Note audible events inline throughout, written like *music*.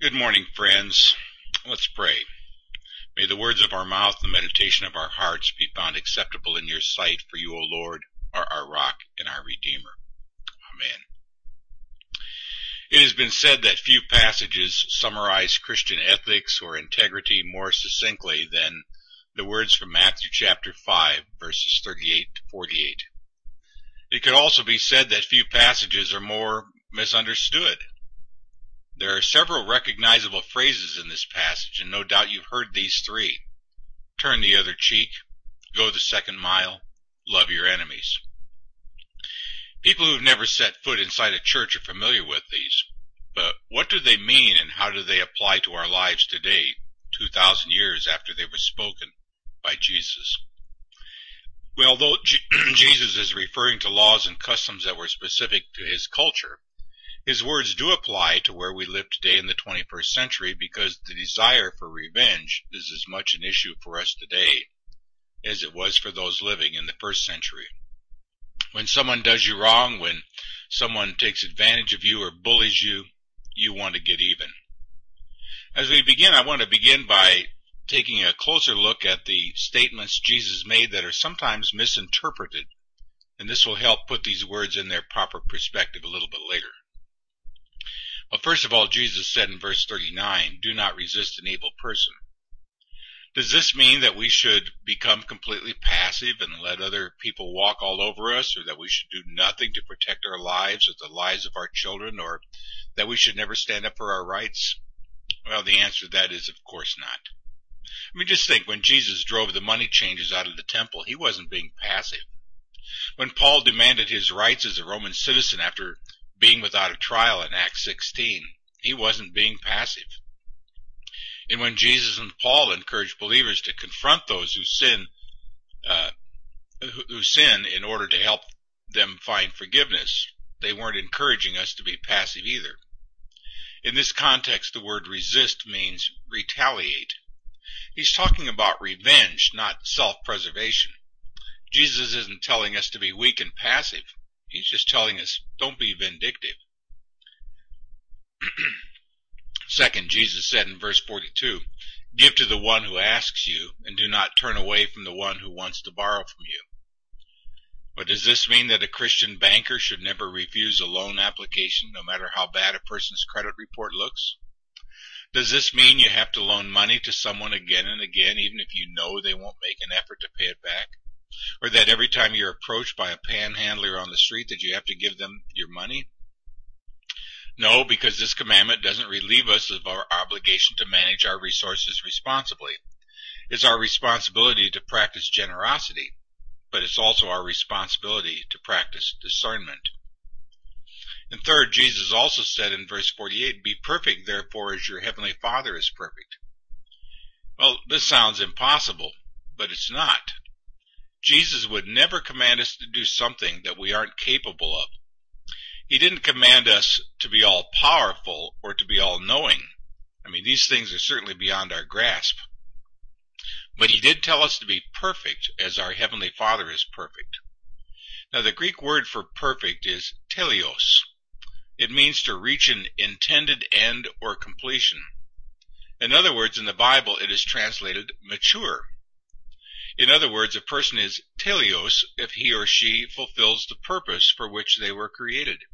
Good morning, friends. Let's pray. May the words of our mouth and the meditation of our hearts be found acceptable in your sight, for you, O Lord, are our rock and our redeemer. Amen. It has been said that few passages summarize Christian ethics or integrity more succinctly than the words from Matthew chapter 5, verses 38 to 48. It could also be said that few passages are more misunderstood there are several recognizable phrases in this passage, and no doubt you've heard these three. Turn the other cheek, go the second mile, love your enemies. People who've never set foot inside a church are familiar with these, but what do they mean and how do they apply to our lives today, 2,000 years after they were spoken by Jesus? Well, though *clears throat* Jesus is referring to laws and customs that were specific to his culture, his words do apply to where we live today in the 21st century because the desire for revenge is as much an issue for us today as it was for those living in the first century. When someone does you wrong, when someone takes advantage of you or bullies you, you want to get even. As we begin, I want to begin by taking a closer look at the statements Jesus made that are sometimes misinterpreted, and this will help put these words in their proper perspective a little bit later. Well, first of all, Jesus said in verse 39, do not resist an evil person. Does this mean that we should become completely passive and let other people walk all over us, or that we should do nothing to protect our lives or the lives of our children, or that we should never stand up for our rights? Well, the answer to that is, of course not. I mean, just think, when Jesus drove the money changers out of the temple, he wasn't being passive. When Paul demanded his rights as a Roman citizen after being without a trial in Acts 16. He wasn't being passive. And when Jesus and Paul encouraged believers to confront those who sin, uh, who, who sin in order to help them find forgiveness, they weren't encouraging us to be passive either. In this context, the word resist means retaliate. He's talking about revenge, not self-preservation. Jesus isn't telling us to be weak and passive. He's just telling us, don't be vindictive. *clears throat* Second, Jesus said in verse 42, Give to the one who asks you, and do not turn away from the one who wants to borrow from you. But does this mean that a Christian banker should never refuse a loan application, no matter how bad a person's credit report looks? Does this mean you have to loan money to someone again and again, even if you know they won't make an effort to pay it back? Or that every time you're approached by a panhandler on the street that you have to give them your money? No, because this commandment doesn't relieve us of our obligation to manage our resources responsibly. It's our responsibility to practice generosity, but it's also our responsibility to practice discernment. And third, Jesus also said in verse 48, Be perfect, therefore, as your heavenly Father is perfect. Well, this sounds impossible, but it's not. Jesus would never command us to do something that we aren't capable of. He didn't command us to be all powerful or to be all knowing. I mean, these things are certainly beyond our grasp. But he did tell us to be perfect as our Heavenly Father is perfect. Now, the Greek word for perfect is teleos. It means to reach an intended end or completion. In other words, in the Bible, it is translated mature. In other words, a person is teleos if he or she fulfills the purpose for which they were created.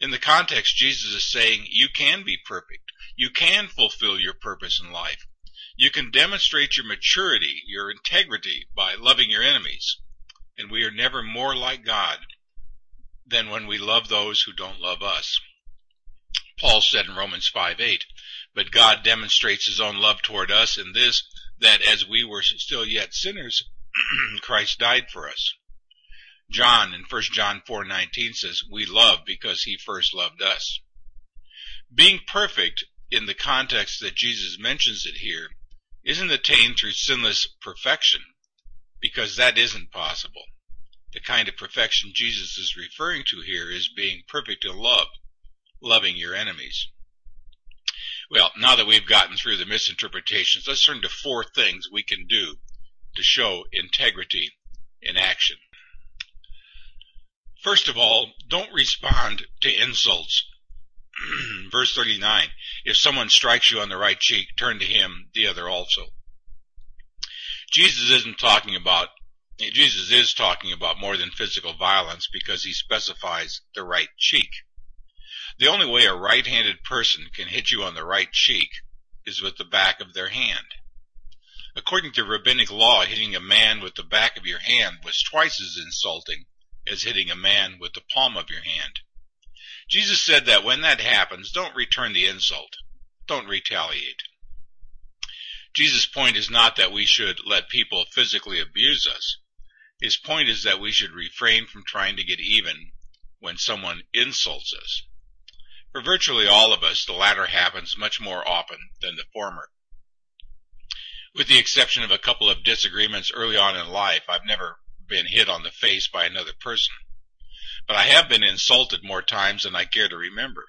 In the context, Jesus is saying you can be perfect. You can fulfill your purpose in life. You can demonstrate your maturity, your integrity by loving your enemies. And we are never more like God than when we love those who don't love us. Paul said in Romans 5 8, But God demonstrates his own love toward us in this, that as we were still yet sinners, *clears throat* Christ died for us. John in 1 John 4:19 says, "We love because he first loved us." Being perfect in the context that Jesus mentions it here isn't attained through sinless perfection because that isn't possible. The kind of perfection Jesus is referring to here is being perfect in love, loving your enemies. Well, now that we've gotten through the misinterpretations, let's turn to four things we can do to show integrity in action. First of all, don't respond to insults. *clears throat* Verse 39, If someone strikes you on the right cheek, turn to him the other also. Jesus isn't talking about Jesus is talking about more than physical violence because he specifies the right cheek. The only way a right-handed person can hit you on the right cheek is with the back of their hand. According to rabbinic law, hitting a man with the back of your hand was twice as insulting as hitting a man with the palm of your hand. Jesus said that when that happens, don't return the insult. Don't retaliate. Jesus' point is not that we should let people physically abuse us. His point is that we should refrain from trying to get even when someone insults us. For virtually all of us, the latter happens much more often than the former. With the exception of a couple of disagreements early on in life, I've never been hit on the face by another person. But I have been insulted more times than I care to remember.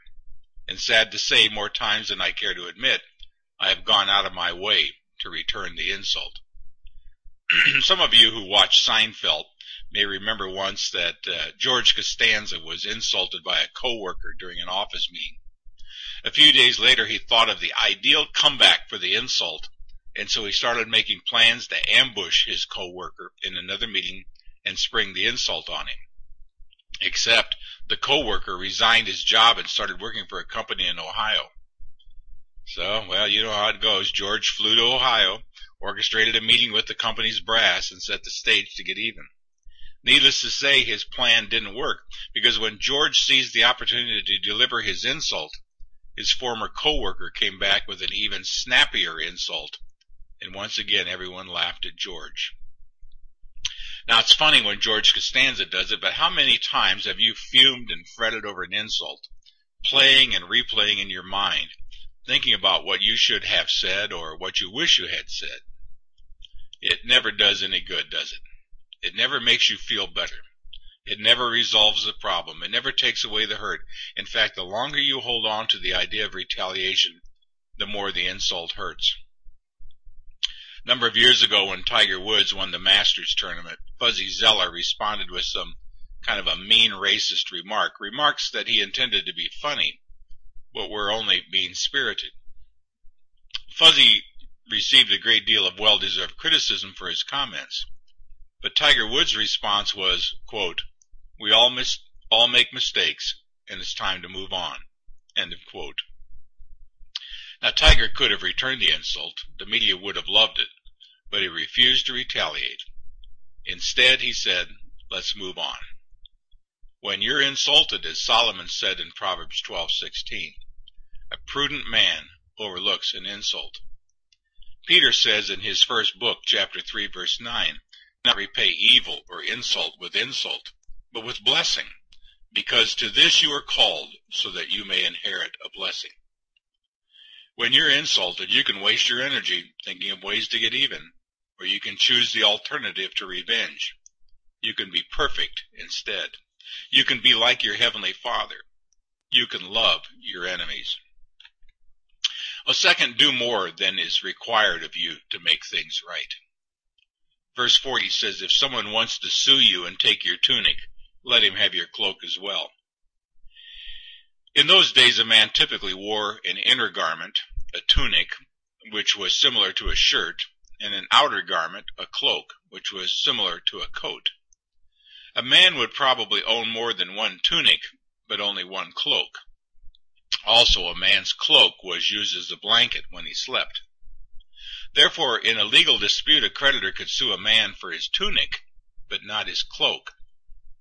And sad to say, more times than I care to admit, I have gone out of my way to return the insult. *clears throat* Some of you who watch Seinfeld may remember once that uh, George Costanza was insulted by a coworker during an office meeting. A few days later, he thought of the ideal comeback for the insult, and so he started making plans to ambush his coworker in another meeting and spring the insult on him. Except the coworker resigned his job and started working for a company in Ohio. So, well, you know how it goes. George flew to Ohio, orchestrated a meeting with the company's brass, and set the stage to get even. Needless to say, his plan didn't work, because when George seized the opportunity to deliver his insult, his former coworker came back with an even snappier insult, and once again everyone laughed at George. Now it's funny when George Costanza does it, but how many times have you fumed and fretted over an insult, playing and replaying in your mind, thinking about what you should have said or what you wish you had said? It never does any good, does it? It never makes you feel better. It never resolves the problem. It never takes away the hurt. In fact, the longer you hold on to the idea of retaliation, the more the insult hurts. A number of years ago when Tiger Woods won the Masters tournament, Fuzzy Zoeller responded with some kind of a mean racist remark, remarks that he intended to be funny, but were only mean spirited. Fuzzy received a great deal of well-deserved criticism for his comments. But Tiger Woods' response was, quote, we all, all make mistakes, and it's time to move on. End of quote. Now Tiger could have returned the insult. The media would have loved it, but he refused to retaliate. Instead, he said, let's move on. When you're insulted, as Solomon said in Proverbs 12:16, a prudent man overlooks an insult. Peter says in his first book, chapter 3, verse 9, not repay evil or insult with insult, but with blessing, because to this you are called, so that you may inherit a blessing. When you're insulted, you can waste your energy thinking of ways to get even, or you can choose the alternative to revenge. You can be perfect instead. You can be like your heavenly Father. You can love your enemies. A second, do more than is required of you to make things right. Verse 40 says, If someone wants to sue you and take your tunic, let him have your cloak as well. In those days, a man typically wore an inner garment, a tunic, which was similar to a shirt, and an outer garment, a cloak, which was similar to a coat. A man would probably own more than one tunic, but only one cloak. Also, a man's cloak was used as a blanket when he slept. Therefore, in a legal dispute, a creditor could sue a man for his tunic, but not his cloak.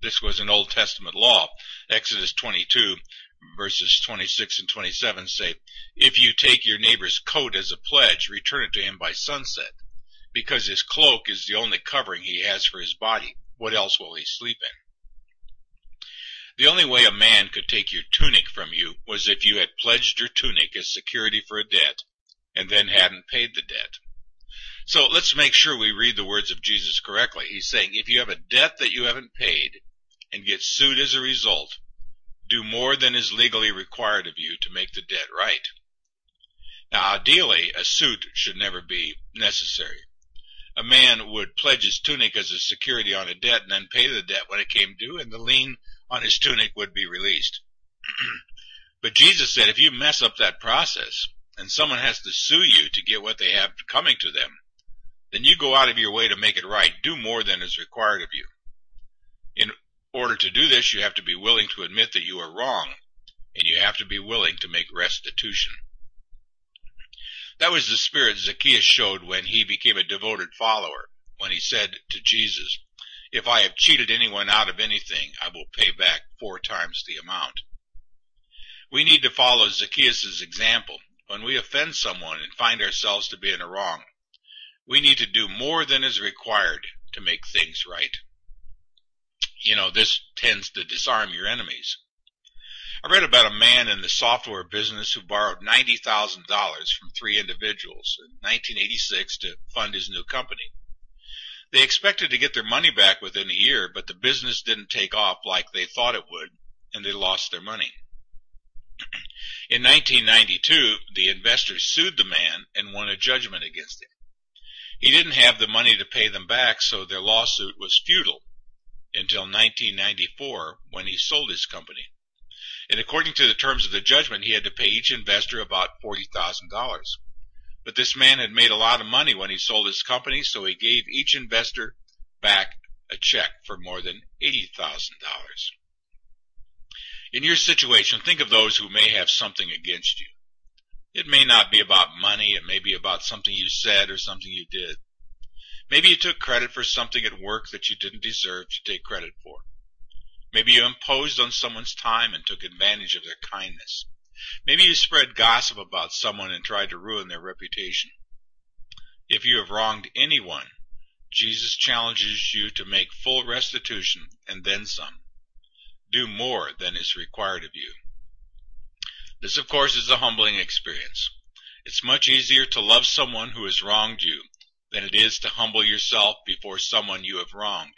This was an Old Testament law. Exodus 22 verses 26 and 27 say, If you take your neighbor's coat as a pledge, return it to him by sunset, because his cloak is the only covering he has for his body. What else will he sleep in? The only way a man could take your tunic from you was if you had pledged your tunic as security for a debt and then hadn't paid the debt. So let's make sure we read the words of Jesus correctly. He's saying if you have a debt that you haven't paid and get sued as a result, do more than is legally required of you to make the debt right. Now ideally, a suit should never be necessary. A man would pledge his tunic as a security on a debt and then pay the debt when it came due and the lien on his tunic would be released. *clears throat* But Jesus said if you mess up that process and someone has to sue you to get what they have coming to them, then you go out of your way to make it right. Do more than is required of you. In order to do this, you have to be willing to admit that you are wrong, and you have to be willing to make restitution. That was the spirit Zacchaeus showed when he became a devoted follower, when he said to Jesus, If I have cheated anyone out of anything, I will pay back four times the amount. We need to follow Zacchaeus' example. When we offend someone and find ourselves to be in a wrong, we need to do more than is required to make things right. You know, this tends to disarm your enemies. I read about a man in the software business who borrowed $90,000 from three individuals in 1986 to fund his new company. They expected to get their money back within a year, but the business didn't take off like they thought it would, and they lost their money. *clears throat* in 1992, the investors sued the man and won a judgment against him. He didn't have the money to pay them back, so their lawsuit was futile until 1994 when he sold his company and according to the terms of the judgment, he had to pay each investor about $40,000. But this man had made a lot of money when he sold his company, so he gave each investor back a check for more than $80,000. In your situation, think of those who may have something against you. It may not be about money, it may be about something you said or something you did. Maybe you took credit for something at work that you didn't deserve to take credit for. Maybe you imposed on someone's time and took advantage of their kindness. Maybe you spread gossip about someone and tried to ruin their reputation. If you have wronged anyone, Jesus challenges you to make full restitution and then some. Do more than is required of you. This, of course, is a humbling experience. It's much easier to love someone who has wronged you than it is to humble yourself before someone you have wronged,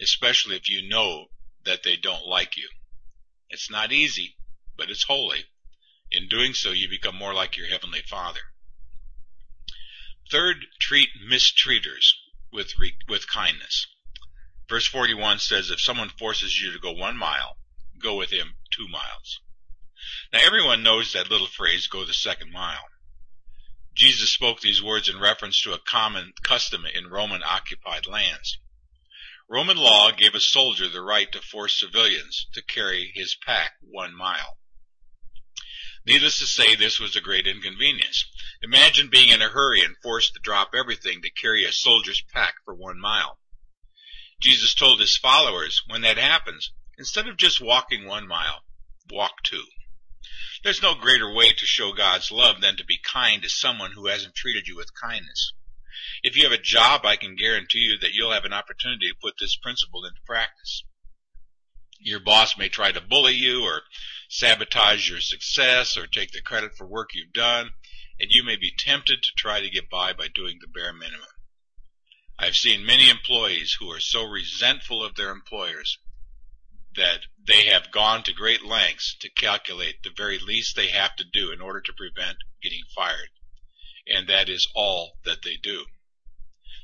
especially if you know that they don't like you. It's not easy, but it's holy. In doing so, you become more like your Heavenly Father. Third, treat mistreaters with, with kindness. Verse 41 says, If someone forces you to go one mile, go with him two miles. Now everyone knows that little phrase, go the second mile. Jesus spoke these words in reference to a common custom in Roman occupied lands. Roman law gave a soldier the right to force civilians to carry his pack one mile. Needless to say, this was a great inconvenience. Imagine being in a hurry and forced to drop everything to carry a soldier's pack for one mile. Jesus told his followers, when that happens, instead of just walking one mile, walk. There's no greater way to show God's love than to be kind to someone who hasn't treated you with kindness. If you have a job, I can guarantee you that you'll have an opportunity to put this principle into practice. Your boss may try to bully you or sabotage your success or take the credit for work you've done, and you may be tempted to try to get by by doing the bare minimum. I've seen many employees who are so resentful of their employers that they have gone to great lengths to calculate the very least they have to do in order to prevent getting fired. And that is all that they do.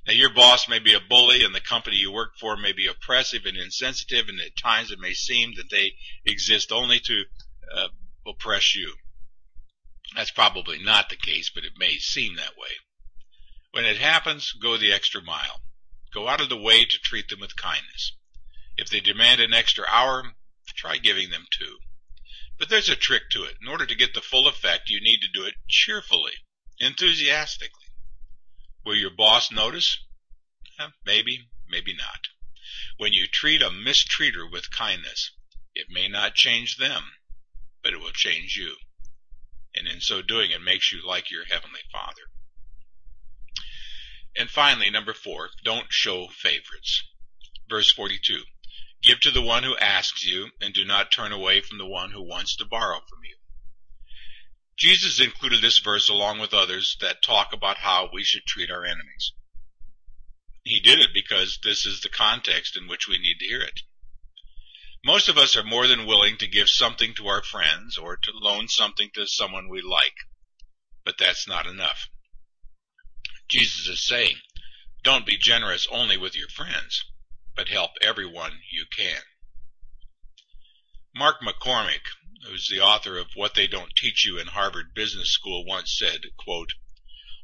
Now, your boss may be a bully, and the company you work for may be oppressive and insensitive, and at times it may seem that they exist only to uh, oppress you. That's probably not the case, but it may seem that way. When it happens, go the extra mile. Go out of the way to treat them with kindness. If they demand an extra hour, try giving them two. But there's a trick to it. In order to get the full effect, you need to do it cheerfully, enthusiastically. Will your boss notice? Eh, maybe, maybe not. When you treat a mistreater with kindness, it may not change them, but it will change you. And in so doing, it makes you like your Heavenly Father. And finally, number four, don't show favorites. Verse 42. Give to the one who asks you, and do not turn away from the one who wants to borrow from you. Jesus included this verse along with others that talk about how we should treat our enemies. He did it because this is the context in which we need to hear it. Most of us are more than willing to give something to our friends or to loan something to someone we like, but that's not enough. Jesus is saying, don't be generous only with your friends, but help everyone you can. Mark McCormack who's the author of What They Don't Teach You in Harvard Business School, once said, quote,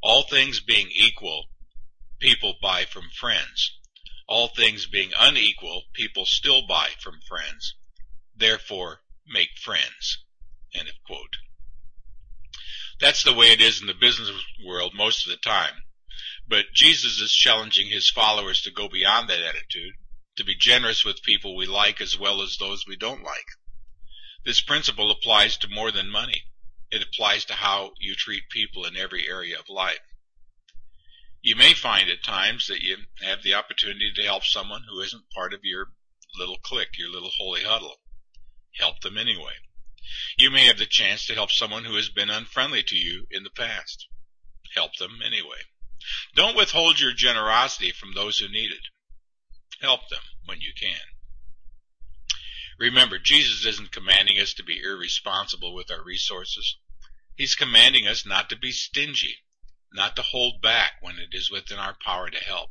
All things being equal, people buy from friends. All things being unequal, people still buy from friends. Therefore, make friends. End of quote. That's the way it is in the business world most of the time. But Jesus is challenging his followers to go beyond that attitude, to be generous with people we like as well as those we don't like. This principle applies to more than money. It applies to how you treat people in every area of life. You may find at times that you have the opportunity to help someone who isn't part of your little clique, your little holy huddle. Help them anyway. You may have the chance to help someone who has been unfriendly to you in the past. Help them anyway. Don't withhold your generosity from those who need it. Help them when you can. Remember, Jesus isn't commanding us to be irresponsible with our resources. He's commanding us not to be stingy, not to hold back when it is within our power to help.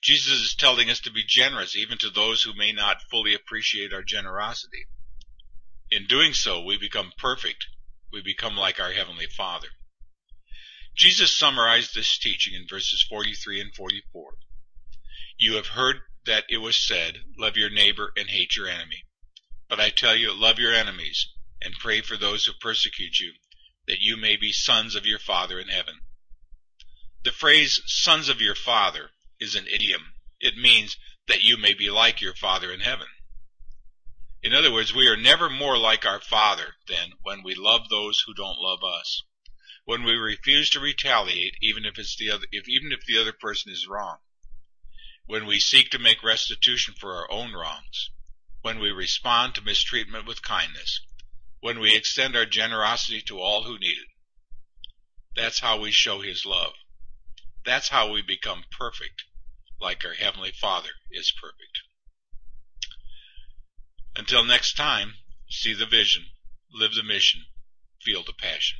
Jesus is telling us to be generous even to those who may not fully appreciate our generosity. In doing so, we become perfect. We become like our Heavenly Father. Jesus summarized this teaching in verses 43 and 44. You have heard that it was said, Love your neighbor and hate your enemy. But I tell you, love your enemies, and pray for those who persecute you, that you may be sons of your Father in heaven. The phrase, sons of your Father, is an idiom. It means that you may be like your Father in heaven. In other words, we are never more like our Father than when we love those who don't love us when we refuse to retaliate even if it's the other if even if the other person is wrong when we seek to make restitution for our own wrongs when we respond to mistreatment with kindness when we extend our generosity to all who need it. That's how we show his love. That's how we become perfect like our heavenly father is perfect. Until next time see the vision live the mission feel the passion